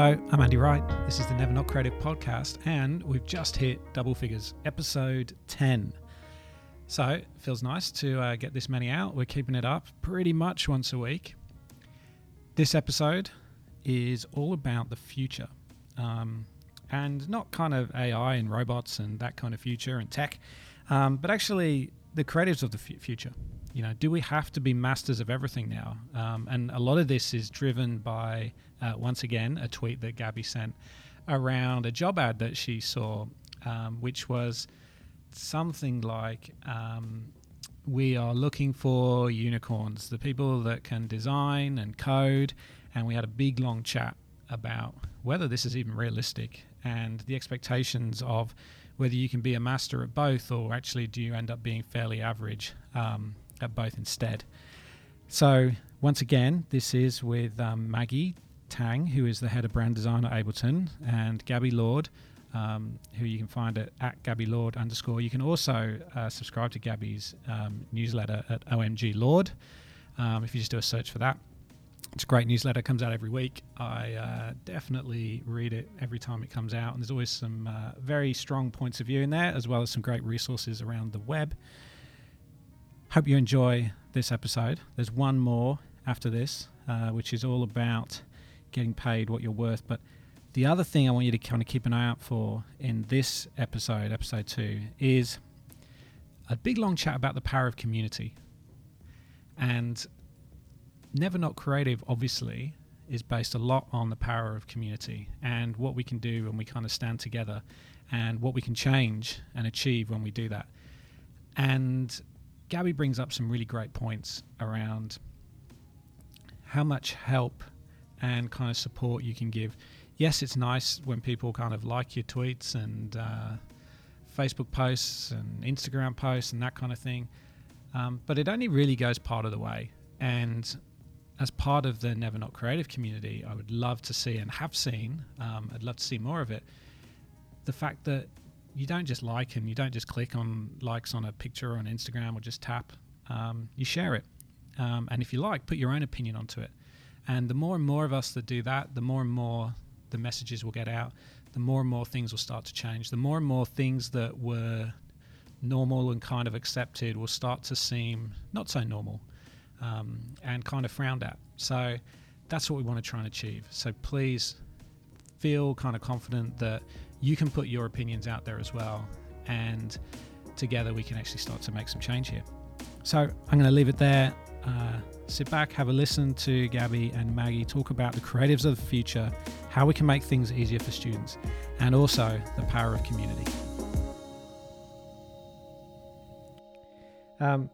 Hello, I'm Andy Wright. This is the Never Not Creative podcast, and we've just hit double figures, episode 10. So it feels nice to uh, get this many out. We're keeping it up pretty much once a week. This episode is all about the future, um, and not kind of AI and robots and that kind of future and tech, um, but actually the creatives of the f- future. You know, do we have to be masters of everything now? Um, and a lot of this is driven by, uh, once again, a tweet that Gabby sent around a job ad that she saw, um, which was something like um, we are looking for unicorns, the people that can design and code. And we had a big long chat about whether this is even realistic and the expectations of whether you can be a master at both or actually do you end up being fairly average um, at both instead. So, once again, this is with um, Maggie Tang, who is the head of brand design at Ableton, and Gabby Lord, um, who you can find at, at Gabby Lord underscore. You can also uh, subscribe to Gabby's um, newsletter at OMG Lord um, if you just do a search for that. It's a great newsletter, comes out every week. I uh, definitely read it every time it comes out, and there's always some uh, very strong points of view in there, as well as some great resources around the web. Hope you enjoy this episode. There's one more after this, uh, which is all about getting paid what you're worth. But the other thing I want you to kind of keep an eye out for in this episode, episode two, is a big long chat about the power of community. And Never Not Creative, obviously, is based a lot on the power of community and what we can do when we kind of stand together and what we can change and achieve when we do that. And Gabby brings up some really great points around how much help and kind of support you can give. Yes, it's nice when people kind of like your tweets and uh, Facebook posts and Instagram posts and that kind of thing, um, but it only really goes part of the way. And as part of the Never Not Creative community, I would love to see and have seen, um, I'd love to see more of it. The fact that you don't just like and you don't just click on likes on a picture on Instagram or just tap, um, you share it. Um, and if you like, put your own opinion onto it. And the more and more of us that do that, the more and more the messages will get out, the more and more things will start to change, the more and more things that were normal and kind of accepted will start to seem not so normal um, and kind of frowned at. So that's what we want to try and achieve. So please feel kind of confident that you can put your opinions out there as well. And together we can actually start to make some change here. So I'm going to leave it there. Uh, sit back, have a listen to Gabby and Maggie talk about the creatives of the future, how we can make things easier for students, and also the power of community. Um,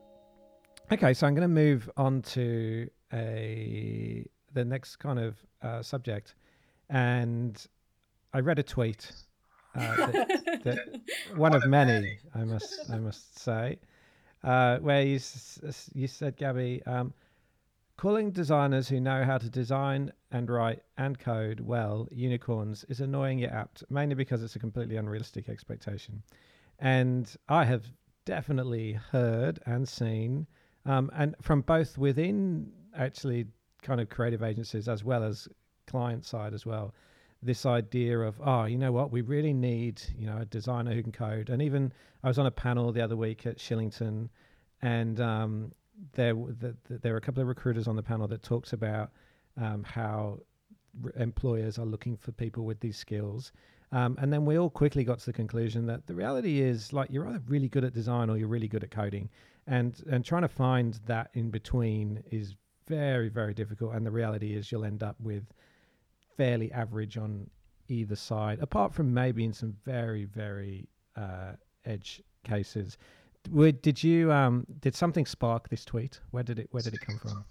okay, so I'm going to move on to a the next kind of uh, subject, and I read a tweet uh, that, that one of many, I must, I must say, uh, where you you said, Gabby, um, calling designers who know how to design and write and code well unicorns is annoying yet apt, mainly because it's a completely unrealistic expectation. And I have definitely heard and seen, um, and from both within actually kind of creative agencies as well as client side as well this idea of oh you know what? We really need you know a designer who can code. And even i was on a panel the other week at shillington and um, there the, the, there were a couple of recruiters on the panel that talks about um, how r- employers are looking for people with these skills. Um, and then we all quickly got to the conclusion that the reality is like you're either really good at design or you're really good at coding. And and trying to find that in between is very very difficult and the reality is you'll end up with fairly average on either side, apart from maybe in some very, very uh, edge cases. Were, did you um, did something spark this tweet? Where did it Where did it come from?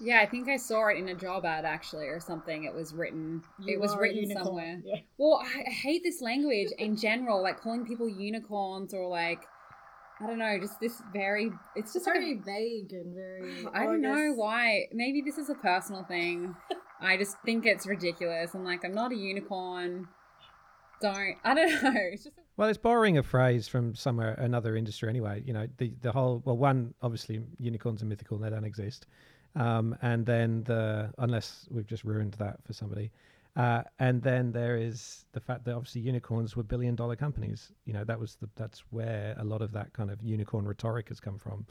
Yeah, I think I saw it in a job ad actually, or something. It was written. You it was written somewhere. Yeah. Well, I I hate this language in general, like calling people unicorns or like, I don't know, just this very. It's It's just just like a- very vague and very. I don't know why. Maybe this is a personal thing. I just think it's ridiculous. I'm like, I'm not a unicorn. Don't. I don't know. It's just. Well, it's borrowing a phrase from somewhere another industry anyway. You know, the the whole well, one obviously unicorns are mythical; they don't exist. Um, and then the unless we've just ruined that for somebody, Uh, and then there is the fact that obviously unicorns were billion dollar companies. You know, that was the, that's where a lot of that kind of unicorn rhetoric has come from.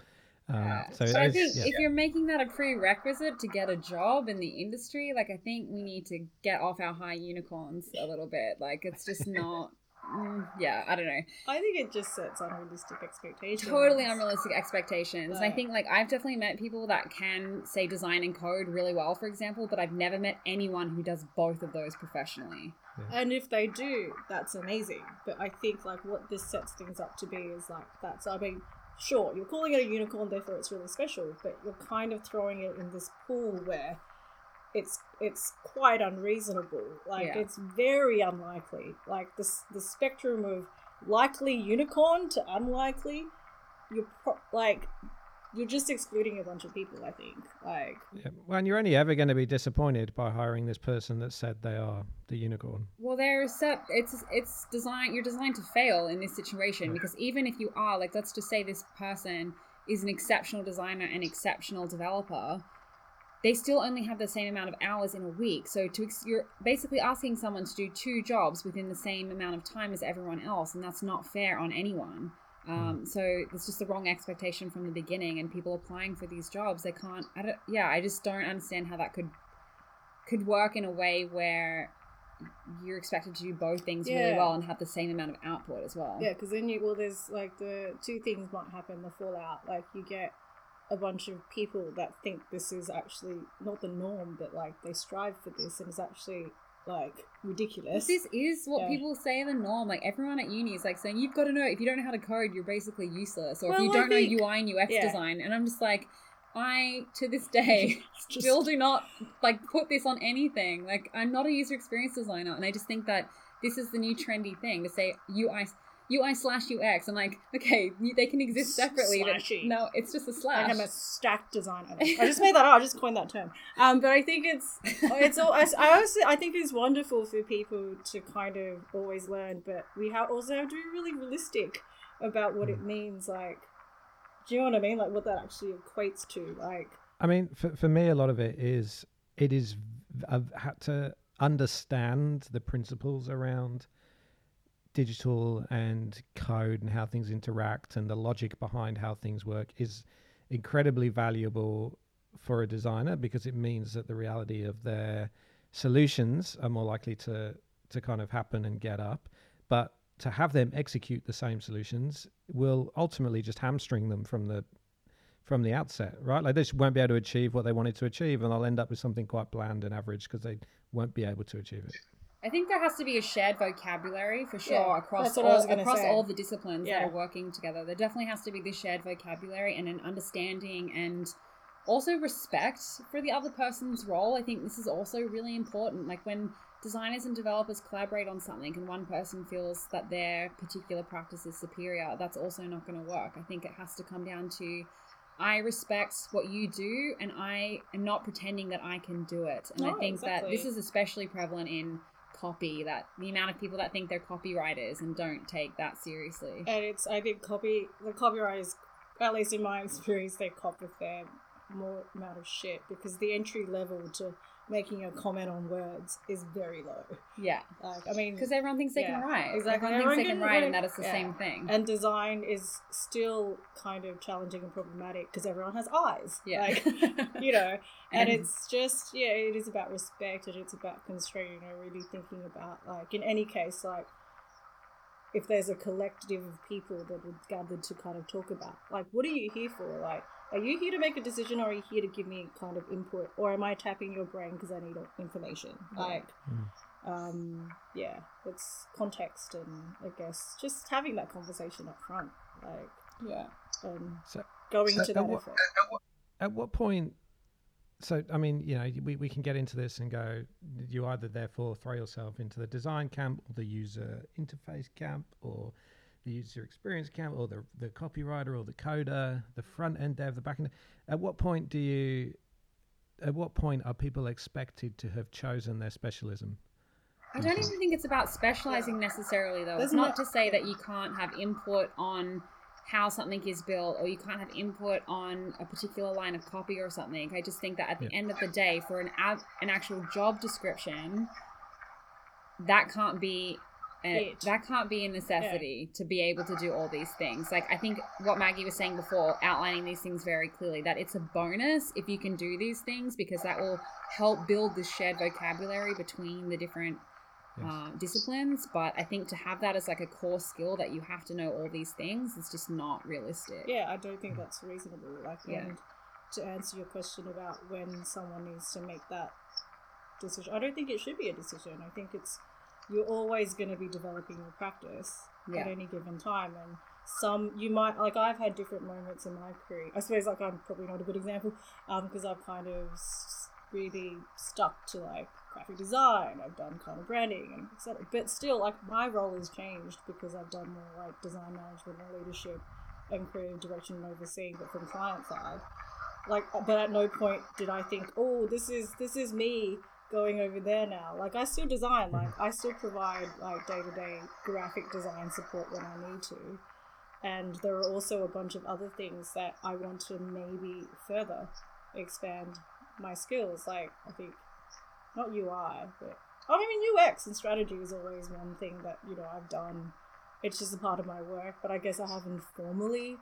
Um, so but I think yeah. if you're making that a prerequisite to get a job in the industry, like I think we need to get off our high unicorns a little bit. Like it's just not. Mm, yeah, I don't know. I think it just sets unrealistic expectations. Totally unrealistic expectations. But... I think like I've definitely met people that can say design and code really well, for example, but I've never met anyone who does both of those professionally. Yeah. And if they do, that's amazing. But I think like what this sets things up to be is like that's I mean sure, you're calling it a unicorn, therefore it's really special, but you're kind of throwing it in this pool where it's it's quite unreasonable. Like yeah. it's very unlikely. Like the the spectrum of likely unicorn to unlikely, you're pro- like you're just excluding a bunch of people. I think. Like, yeah. well, and you're only ever going to be disappointed by hiring this person that said they are the unicorn. Well, there's set. It's it's designed. You're designed to fail in this situation yeah. because even if you are like, let's just say this person is an exceptional designer and exceptional developer. They still only have the same amount of hours in a week. So to you're basically asking someone to do two jobs within the same amount of time as everyone else, and that's not fair on anyone. Um, mm. so it's just the wrong expectation from the beginning, and people applying for these jobs, they can't. I don't, yeah, I just don't understand how that could could work in a way where you're expected to do both things yeah. really well and have the same amount of output as well. Yeah, because then you well, there's like the two things might happen. The fallout, like you get a bunch of people that think this is actually not the norm, but like they strive for this, and it's actually like ridiculous. This is what yeah. people say in the norm. Like everyone at uni is like saying you've got to know if you don't know how to code, you're basically useless, or well, if you don't think, know UI and UX yeah. design. And I'm just like, I to this day just, still do not like put this on anything. Like I'm not a user experience designer, and I just think that this is the new trendy thing to say UI UI slash UX. I'm like, okay, they can exist separately. But no, it's just a slash. I'm a stack designer. I just made that up. I just coined that term. Um, but I think it's it's all. I, I also I think it's wonderful for people to kind of always learn, but we have also have to be really realistic about what it means. Like, do you know what I mean? Like what that actually equates to. Like, I mean, for for me, a lot of it is it is I've had to understand the principles around digital and code and how things interact and the logic behind how things work is incredibly valuable for a designer because it means that the reality of their solutions are more likely to to kind of happen and get up. But to have them execute the same solutions will ultimately just hamstring them from the from the outset right? Like they just won't be able to achieve what they wanted to achieve and they'll end up with something quite bland and average because they won't be able to achieve it I think there has to be a shared vocabulary for sure yeah, across all across say. all the disciplines yeah. that are working together. There definitely has to be this shared vocabulary and an understanding and also respect for the other person's role. I think this is also really important. Like when designers and developers collaborate on something and one person feels that their particular practice is superior, that's also not going to work. I think it has to come down to I respect what you do and I am not pretending that I can do it. And no, I think exactly. that this is especially prevalent in copy that the amount of people that think they're copywriters and don't take that seriously. And it's I think copy the copywriters, at least in my experience, they cop fair more amount of shit because the entry level to making a comment on words is very low. Yeah. Like, I mean, because everyone thinks they yeah, can write. Exactly. Everyone, everyone thinks they can write, and that is the yeah. same thing. And design is still kind of challenging and problematic because everyone has eyes. Yeah. Like, you know, and, and it's just, yeah, it is about respect and it's about constraint, you know, really thinking about, like, in any case, like, if there's a collective of people that are gathered to kind of talk about, like, what are you here for? Like, are you here to make a decision or are you here to give me kind of input or am i tapping your brain because i need information like mm. um yeah it's context and i guess just having that conversation up front like yeah and so, going so to that what, effort. At what, at what point so i mean you know we, we can get into this and go you either therefore throw yourself into the design camp or the user interface camp or the user experience camp or the the copywriter or the coder, the front end dev, the back end. At what point do you? At what point are people expected to have chosen their specialism? I don't even think it's about specializing necessarily, though. it's not to say that you can't have input on how something is built or you can't have input on a particular line of copy or something. I just think that at the yeah. end of the day, for an an actual job description, that can't be and that can't be a necessity yeah. to be able to do all these things. Like I think what Maggie was saying before, outlining these things very clearly, that it's a bonus if you can do these things because that will help build the shared vocabulary between the different yes. uh, disciplines. But I think to have that as like a core skill that you have to know all these things is just not realistic. Yeah, I don't think that's reasonable. Like, yeah. and to answer your question about when someone needs to make that decision, I don't think it should be a decision. I think it's you're always going to be developing your practice yeah. at any given time and some you might like i've had different moments in my career i suppose like i'm probably not a good example um because i've kind of really stuck to like graphic design i've done kind of branding and etc but still like my role has changed because i've done more like design management and leadership and creative direction and overseeing but from client side like but at no point did i think oh this is this is me going over there now. Like I still design, like I still provide like day to day graphic design support when I need to. And there are also a bunch of other things that I want to maybe further expand my skills. Like I think not UI, but oh, I mean UX and strategy is always one thing that, you know, I've done. It's just a part of my work, but I guess I haven't formally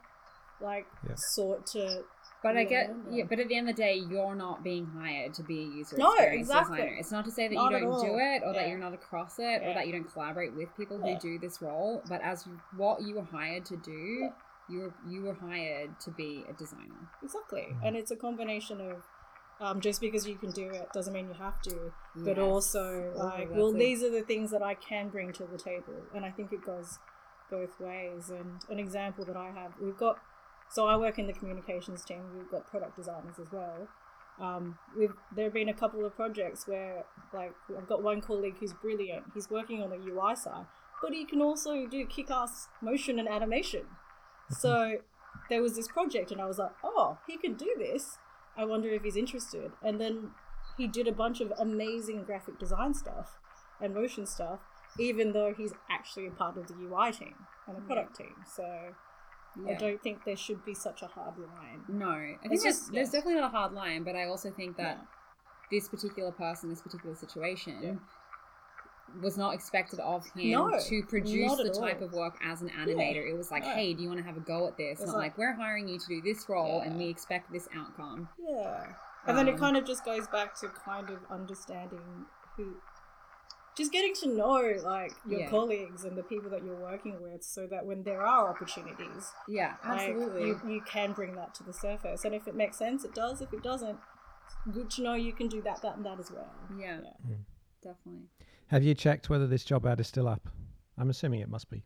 like yeah. sought to but I get, yeah, but at the end of the day, you're not being hired to be a user no, experience exactly. designer. It's not to say that not you don't do it, or yeah. that you're not across it, yeah. or that you don't collaborate with people who do this role. But as what you were hired to do, you were you were hired to be a designer. Exactly, mm-hmm. and it's a combination of um, just because you can do it doesn't mean you have to, but yes. also like, oh, well, these are the things that I can bring to the table, and I think it goes both ways. And an example that I have, we've got so I work in the communications team. We've got product designers as well. Um, we've there have been a couple of projects where like I've got one colleague who's brilliant. He's working on the UI side, but he can also do kick-ass motion and animation. Mm-hmm. So there was this project, and I was like, oh, he could do this. I wonder if he's interested. And then he did a bunch of amazing graphic design stuff and motion stuff, even though he's actually a part of the UI team and the product team. So yeah. I don't think there should be such a hard line. No, I think there's, just, there's definitely not a hard line, but I also think that yeah. this particular person, this particular situation, was not expected of him no, to produce the type all. of work as an animator. It was like, hey, do you want to have a go at this? Not like, like, we're hiring you to do this role, and we expect this outcome. Yeah, and um, then it um, kind of just goes back to kind of understanding who just getting to know like your yeah. colleagues and the people that you're working with so that when there are opportunities yeah absolutely like, you, you can bring that to the surface and if it makes sense it does if it doesn't good to know you can do that that and that as well yeah, yeah. Mm. definitely have you checked whether this job ad is still up i'm assuming it must be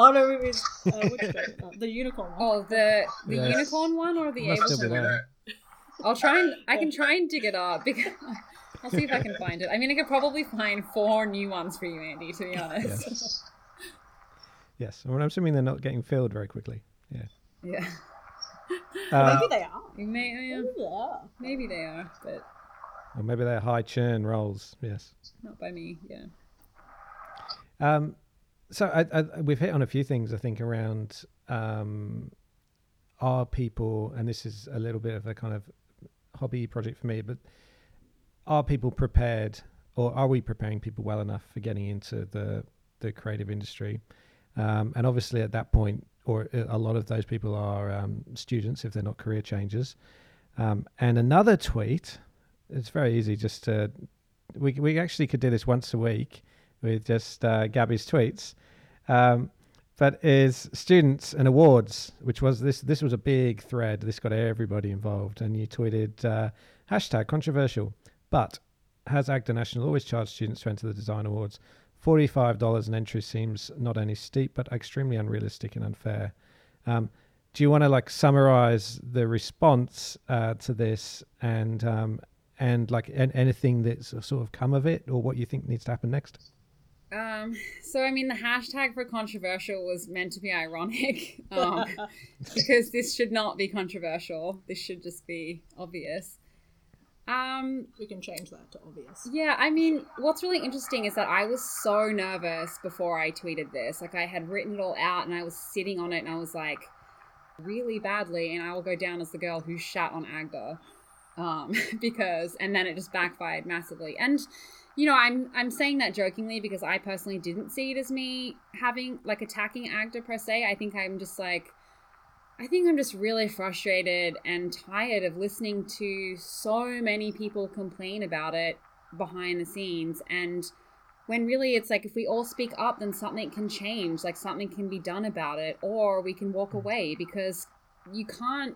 Oh no, it was uh, which uh, the unicorn one. Oh, the the yes. unicorn one or the Ableton one? I'll try and I can try and dig it up because I'll see if I can find it. I mean, I could probably find four new ones for you, Andy. To be honest. Yes. yes. Well, I'm assuming they're not getting filled very quickly. Yeah. Yeah. Uh, maybe they are. May, yeah. Maybe they are. Maybe they are, but. Or maybe they're high churn roles. Yes. Not by me. Yeah. Um, so I, I, we've hit on a few things I think around um, are people, and this is a little bit of a kind of hobby project for me, but are people prepared or are we preparing people well enough for getting into the the creative industry? Um, and obviously, at that point, or a lot of those people are um, students if they're not career changers. Um, and another tweet, it's very easy just to, we, we actually could do this once a week with just uh, Gabby's tweets. Um, but is students and awards, which was this, this was a big thread. This got everybody involved. And you tweeted uh, hashtag controversial. But has AGDA National always charged students to enter the design awards? $45 an entry seems not only steep, but extremely unrealistic and unfair. Um, do you want to like summarize the response uh, to this and um, and like an- anything that's sort of come of it or what you think needs to happen next? Um, so I mean, the hashtag for controversial was meant to be ironic, um, because this should not be controversial. This should just be obvious. Um, we can change that to obvious. Yeah, I mean, what's really interesting is that I was so nervous before I tweeted this. Like, I had written it all out and I was sitting on it and I was like, really badly, and I will go down as the girl who shat on Agda. Um, because, and then it just backfired massively. And, you know, I'm I'm saying that jokingly because I personally didn't see it as me having like attacking Agda per se. I think I'm just like I think I'm just really frustrated and tired of listening to so many people complain about it behind the scenes. And when really it's like if we all speak up then something can change like something can be done about it or we can walk hmm. away because you can't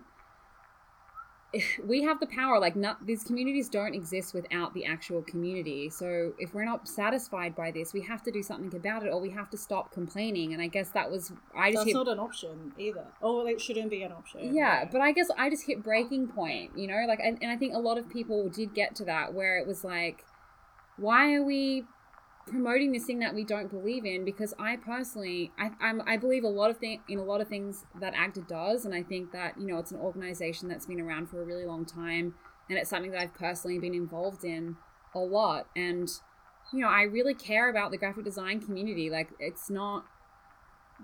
we have the power like not these communities don't exist without the actual community. So if we're not satisfied by this we have to do something about it or we have to stop complaining. And i guess that was i just that's hit, not an option either. Or it shouldn't be an option. Yeah but i guess i just hit breaking point you know? Like and, and i think a lot of people did get to that where it was like why are we promoting this thing that we don't believe in because I personally I I'm, I believe a lot of thing in a lot of things that AGDA does and I think that you know it's an organization that's been around for a really long time and it's something that I've personally been involved in a lot and you know I really care about the graphic design community like it's not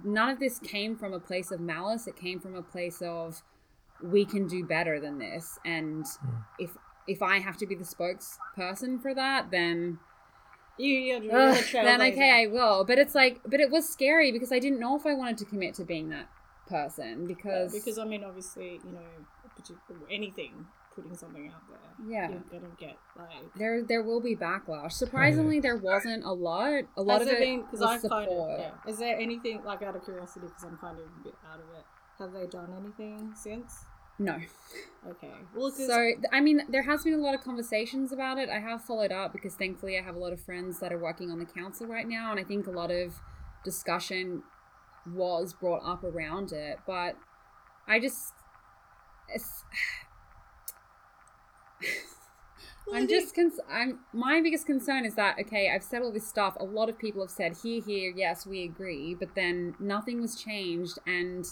none of this came from a place of malice it came from a place of we can do better than this and mm. if if I have to be the spokesperson for that then you, you Ugh, then okay, I will. But it's like, but it was scary because I didn't know if I wanted to commit to being that person because yeah, because I mean, obviously, you know, anything putting something out there, yeah, you're gonna get like there. There will be backlash. Surprisingly, there wasn't a lot. A lot Has of it because I kind of yeah. Is there anything like out of curiosity? Because I'm kind of a bit out of it. Have they done anything since? No. Okay. Well, so I mean, there has been a lot of conversations about it. I have followed up because thankfully I have a lot of friends that are working on the council right now, and I think a lot of discussion was brought up around it. But I just, I'm just cons- I'm my biggest concern is that okay, I've said all this stuff. A lot of people have said here, here, yes, we agree, but then nothing was changed, and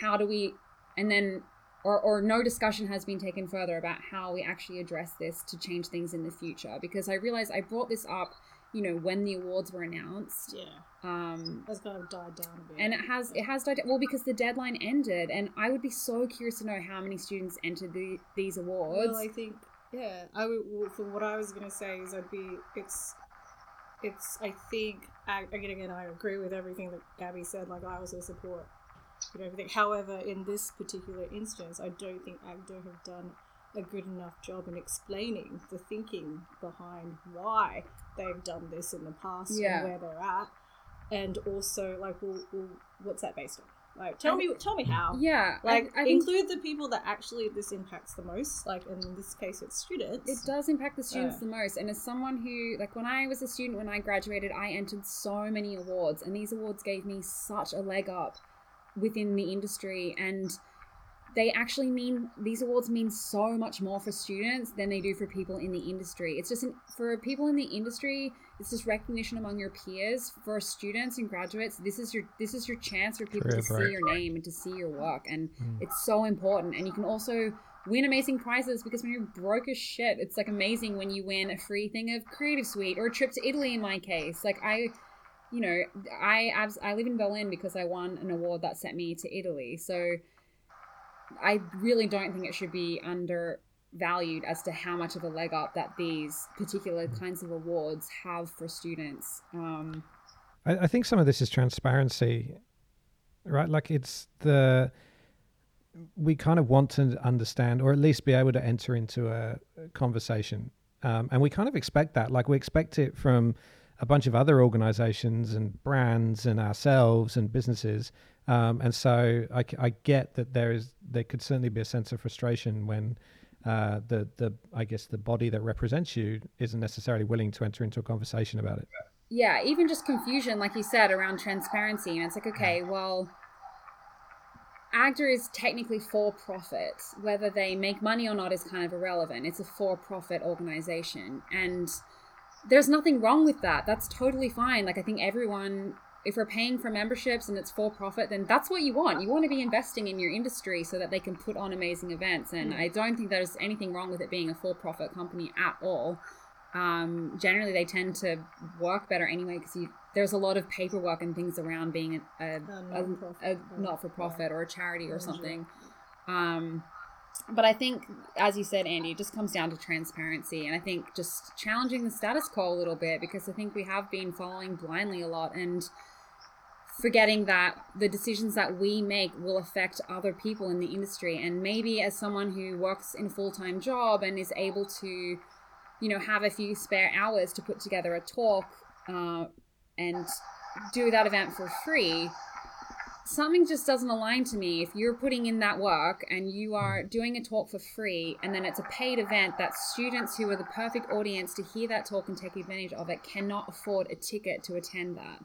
how do we? And then or, or no discussion has been taken further about how we actually address this to change things in the future. Because i realized i brought this up you know when the awards were announced. Yeah. Um has kind of died down a bit. and it has it has died well because the deadline ended and i would be so curious to know how many students entered the, these awards. Well i think yeah i would well, for what i was gonna say is i'd be it's it's i think again again i agree with everything that gabby said like i also support and everything. However, in this particular instance, I don't think AGDA have done a good enough job in explaining the thinking behind why they've done this in the past yeah. and where they're at, and also like, well, well what's that based on? Like, tell me, tell me how. Yeah, like I, I include the people that actually this impacts the most. Like in this case, it's students. It does impact the students uh, the most. And as someone who, like, when I was a student when I graduated, I entered so many awards, and these awards gave me such a leg up within the industry and they actually mean these awards mean so much more for students than they do for people in the industry. It's just an, for people in the industry, it's just recognition among your peers. For students and graduates, this is your this is your chance for people to see your name and to see your work, and mm. it's so important. And you can also win amazing prizes because when you're broke as shit, it's like amazing when you win a free thing of Creative Suite or a trip to Italy. In my case, like I you know, I I live in Berlin because I won an award that sent me to Italy. So I really don't think it should be undervalued as to how much of a leg up that these particular kinds of awards have for students. Um, I, I think some of this is transparency, right? Like it's the we kind of want to understand or at least be able to enter into a conversation um, and we kind of expect that like we expect it from a bunch of other organizations and brands and ourselves and businesses. Um, and so I, I, get that there is there could certainly be a sense of frustration when uh, the the I guess the body that represents you isn't necessarily willing to enter into a conversation about it. Yeah, even just confusion, like you said, around transparency, and it's like, okay, well, AGDA is technically for profit. Whether they make money or not is kind of irrelevant. It's a for profit organization, and there's nothing wrong with that. That's totally fine. Like I think everyone if we're paying for memberships and it's for profit, then that's what you want. You want to be investing in your industry so that they can put on amazing events. And mm. I don't think there's anything wrong with it being a for profit company at all. Um, generally, they tend to work better anyway because there's a lot of paperwork and things around being a, a, a, a not for profit or a charity or something. Um, but I think, as you said, Andy, it just comes down to transparency, and I think just challenging the status quo a little bit because I think we have been following blindly a lot and forgetting that the decisions that we make will affect other people in the industry. And maybe as someone who works in a full time job and is able to, you know, have a few spare hours to put together a talk uh, and do that event for free something just doesn't align to me if you're putting in that work and you are doing a talk for free and then it's a paid event that students who are the perfect audience to hear that talk and take advantage of it cannot afford a ticket to attend that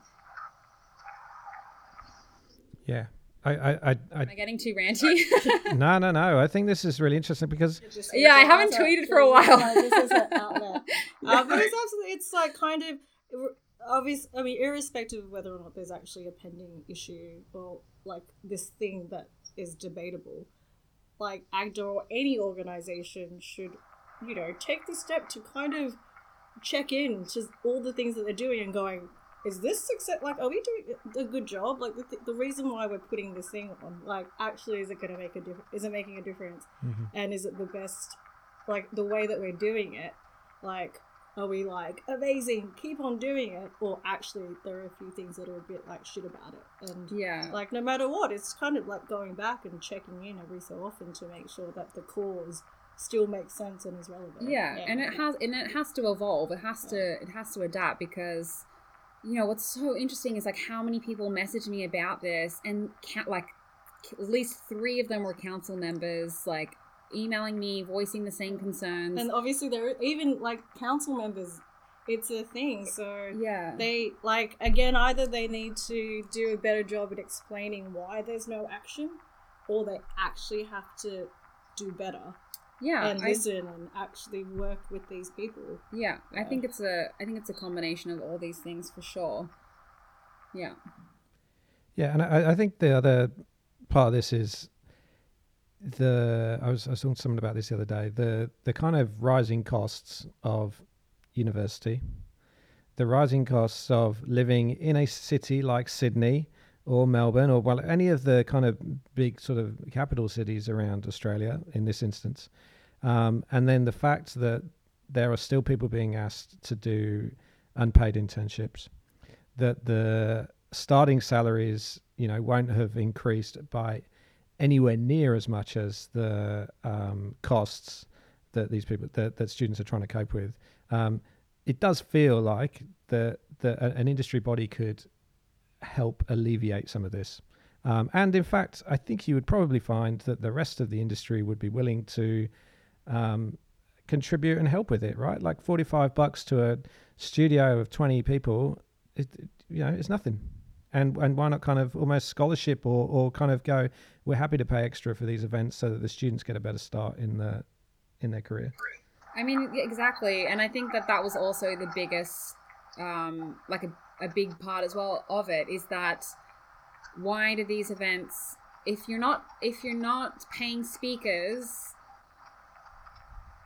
yeah I, I, I, Am I getting too ranty? no, no, no. I think this is really interesting because yeah, I haven't tweeted for a while. this is an outlet. Uh, but it's absolutely, it's like kind of obviously, I mean, irrespective of whether or not there's actually a pending issue or like this thing that is debatable, like AGDA or any organization should, you know, take the step to kind of check in to all the things that they're doing and going, is this success? Like, are we doing a good job? Like, the, th- the reason why we're putting this thing on, like, actually, is it going to make a difference? Is it making a difference? Mm-hmm. And is it the best? Like, the way that we're doing it, like, are we like amazing? Keep on doing it. Or actually there are a few things that are a bit like shit about it. And yeah. like no matter what it's kind of like going back and checking in every so often to make sure that the cause still makes sense and is relevant. Yeah, yeah. and it has and it has to evolve. It has to it has to adapt because you know what's so interesting is like how many people message me about this and can't like at least three of them were council members like emailing me, voicing the same concerns. And obviously, there are even like council members. It's a thing. So yeah, they like again either they need to do a better job at explaining why there's no action, or they actually have to do better. Yeah, and listen I, and actually work with these people. Yeah, yeah, I think it's a I think it's a combination of all these things for sure. Yeah. Yeah, and I, I think the other part of this is the I was I was talking to someone about this the other day. The the kind of rising costs of university, the rising costs of living in a city like Sydney or Melbourne or well any of the kind of big sort of capital cities around Australia in this instance, um, and then the fact that there are still people being asked to do unpaid internships, that the starting salaries you know won't have increased by anywhere near as much as the um, costs that these people that, that students are trying to cope with. Um, it does feel like the an industry body could help alleviate some of this. Um, and in fact, I think you would probably find that the rest of the industry would be willing to um, contribute and help with it, right? Like 45 bucks to a studio of 20 people, it, you know, it's nothing and and why not kind of almost scholarship or or kind of go we're happy to pay extra for these events so that the students get a better start in the in their career i mean exactly and i think that that was also the biggest um like a, a big part as well of it is that why do these events if you're not if you're not paying speakers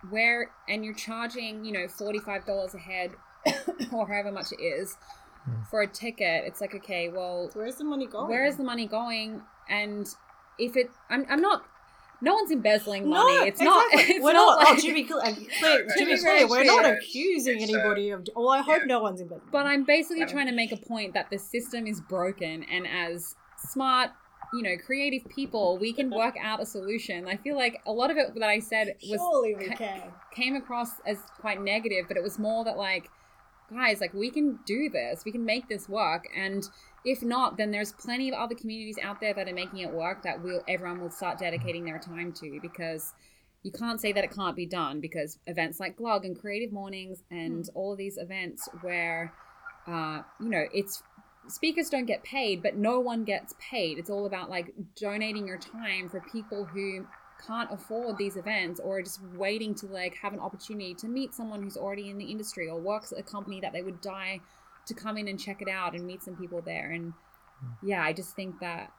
where and you're charging you know $45 a head or however much it is. For a ticket, it's like, okay, well, where's the money going? Where is the money going? And if it, I'm, I'm not. No one's embezzling money. No, it's exactly. not. It's we're not. not oh, like, oh, to be clear, clear, to be clear we're not accusing anybody of. Oh, I hope yeah. no one's embezzling. But I'm basically trying to make a point that the system is broken, and as smart, you know, creative people, we can work out a solution. I feel like a lot of it that I said was Surely we can. came across as quite negative, but it was more that like guys, like we can do this, we can make this work. And if not, then there's plenty of other communities out there that are making it work that will everyone will start dedicating their time to because you can't say that it can't be done because events like Glug and Creative Mornings and mm. all of these events where uh, you know it's speakers don't get paid, but no one gets paid. It's all about like donating your time for people who can't afford these events or just waiting to like have an opportunity to meet someone who's already in the industry or works at a company that they would die to come in and check it out and meet some people there and hmm. yeah i just think that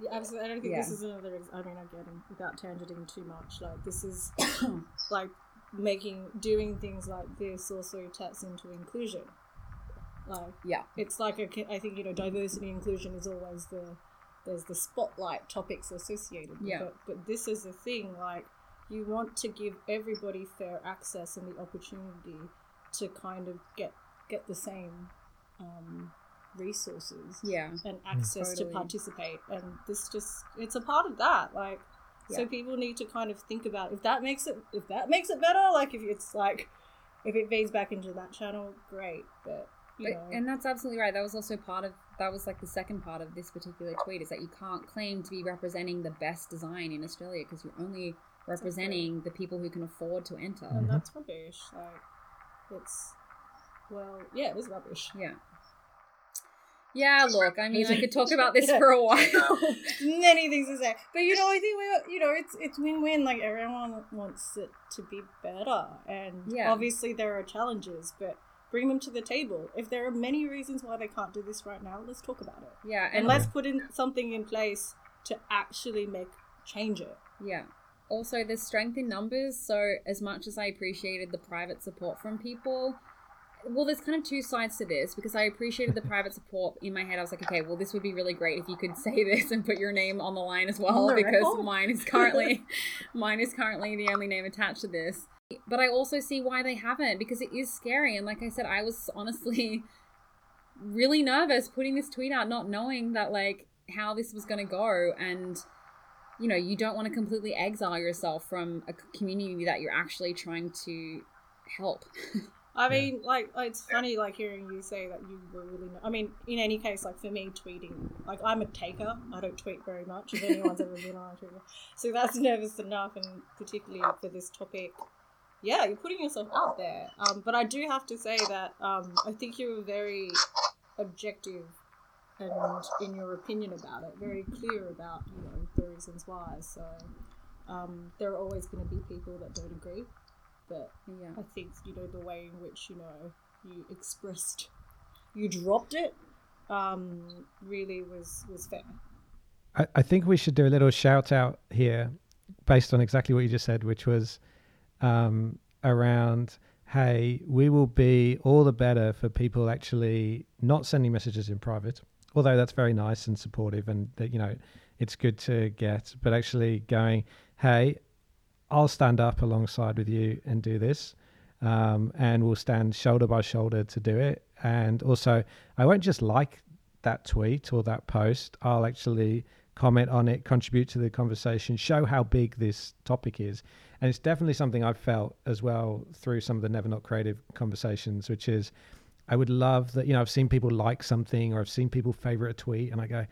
yeah, absolutely. I don't think yeah. this is another. I mean, I'm getting without tangenting too much. Like this is like making doing things like this also taps into inclusion. Like yeah, it's like a, I think you know diversity inclusion is always the there's the spotlight topics associated with yeah. it. But this is a thing like you want to give everybody fair access and the opportunity to kind of get get the same um, resources yeah and access totally. to participate and this just it's a part of that like yeah. so people need to kind of think about if that makes it if that makes it better like if it's like if it feeds back into that channel great but you but, and that's absolutely right. That was also part of that was like the second part of this particular tweet is that you can't claim to be representing the best design in Australia because you're only representing the people who can afford to enter. And mm-hmm. that's rubbish. Like it's well, yeah, it is rubbish. Yeah. Yeah, look, I mean, I could talk about this yeah. for a while. Many things to say, but you know, I think we, you know, it's it's win win. Like everyone wants it to be better, and yeah. obviously there are challenges, but bring them to the table. If there are many reasons why they can't do this right now, let's talk about it. Yeah, and, and let's put in something in place to actually make change it. Yeah. Also, there's strength in numbers. So, as much as I appreciated the private support from people, well, there's kind of two sides to this because I appreciated the private support in my head. I was like, okay, well, this would be really great if you could say this and put your name on the line as well because record? mine is currently mine is currently the only name attached to this. But I also see why they haven't because it is scary. And like I said, I was honestly really nervous putting this tweet out, not knowing that like how this was going to go. And, you know, you don't want to completely exile yourself from a community that you're actually trying to help. I mean, yeah. like, it's funny, like, hearing you say that you were really. I mean, in any case, like, for me, tweeting, like, I'm a taker. I don't tweet very much, if anyone's ever been on Twitter. So that's nervous enough, and particularly for this topic, yeah, you're putting yourself out there. Um, but I do have to say that um, I think you were very objective and in your opinion about it, very clear about you know the reasons why. So um, there are always going to be people that don't agree, but yeah, I think you know the way in which you know you expressed, you dropped it, um, really was was fair. I, I think we should do a little shout out here, based on exactly what you just said, which was um, around hey, we will be all the better for people actually not sending messages in private, although that's very nice and supportive and that, you know, it's good to get, but actually going, hey, I'll stand up alongside with you and do this. Um, and we'll stand shoulder by shoulder to do it. And also, I won't just like that tweet or that post, I'll actually comment on it, contribute to the conversation, show how big this topic is. And it's definitely something I've felt as well through some of the Never Not Creative conversations, which is I would love that, you know, I've seen people like something or I've seen people favorite a tweet and I go,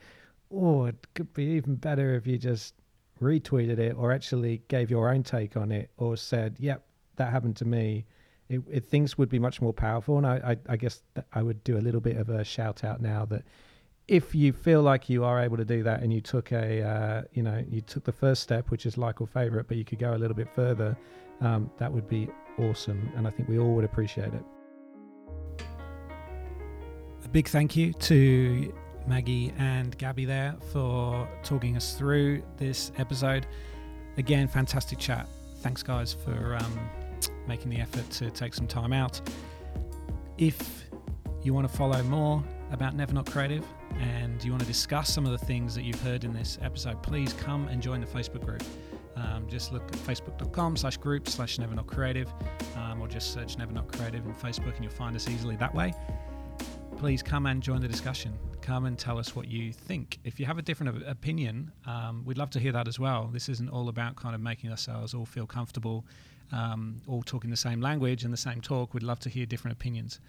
oh, it could be even better if you just retweeted it or actually gave your own take on it or said, yep, that happened to me. It, it things would be much more powerful. And I, I, I guess I would do a little bit of a shout out now that if you feel like you are able to do that and you took a uh, you know you took the first step which is like or favorite but you could go a little bit further um, that would be awesome and i think we all would appreciate it. A big thank you to maggie and gabby there for talking us through this episode. Again fantastic chat. Thanks guys for um, making the effort to take some time out. If you want to follow more about Never Not Creative and you want to discuss some of the things that you've heard in this episode, please come and join the Facebook group. Um, just look at facebook.com slash group slash never not creative um, or just search never not creative in facebook and you'll find us easily that way. Please come and join the discussion. Come and tell us what you think. If you have a different opinion um, we'd love to hear that as well. This isn't all about kind of making ourselves all feel comfortable um, all talking the same language and the same talk. We'd love to hear different opinions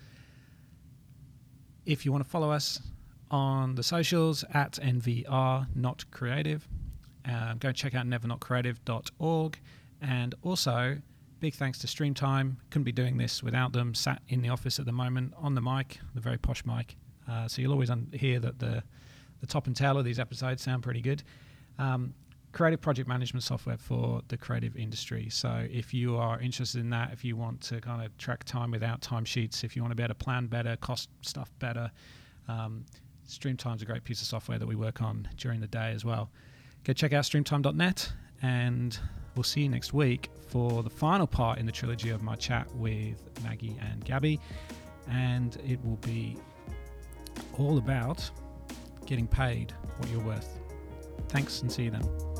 if you want to follow us on the socials at NVR Not Creative, uh, go check out nevernotcreative.org. And also, big thanks to Streamtime. Couldn't be doing this without them. Sat in the office at the moment on the mic, the very posh mic. Uh, so you'll always un- hear that the the top and tail of these episodes sound pretty good. Um, creative project management software for the creative industry. So if you are interested in that, if you want to kind of track time without timesheets, if you want to be able to plan better, cost stuff better, um, Streamtime's a great piece of software that we work on during the day as well. Go check out streamtime.net and we'll see you next week for the final part in the trilogy of my chat with Maggie and Gabby. And it will be all about getting paid what you're worth. Thanks and see you then.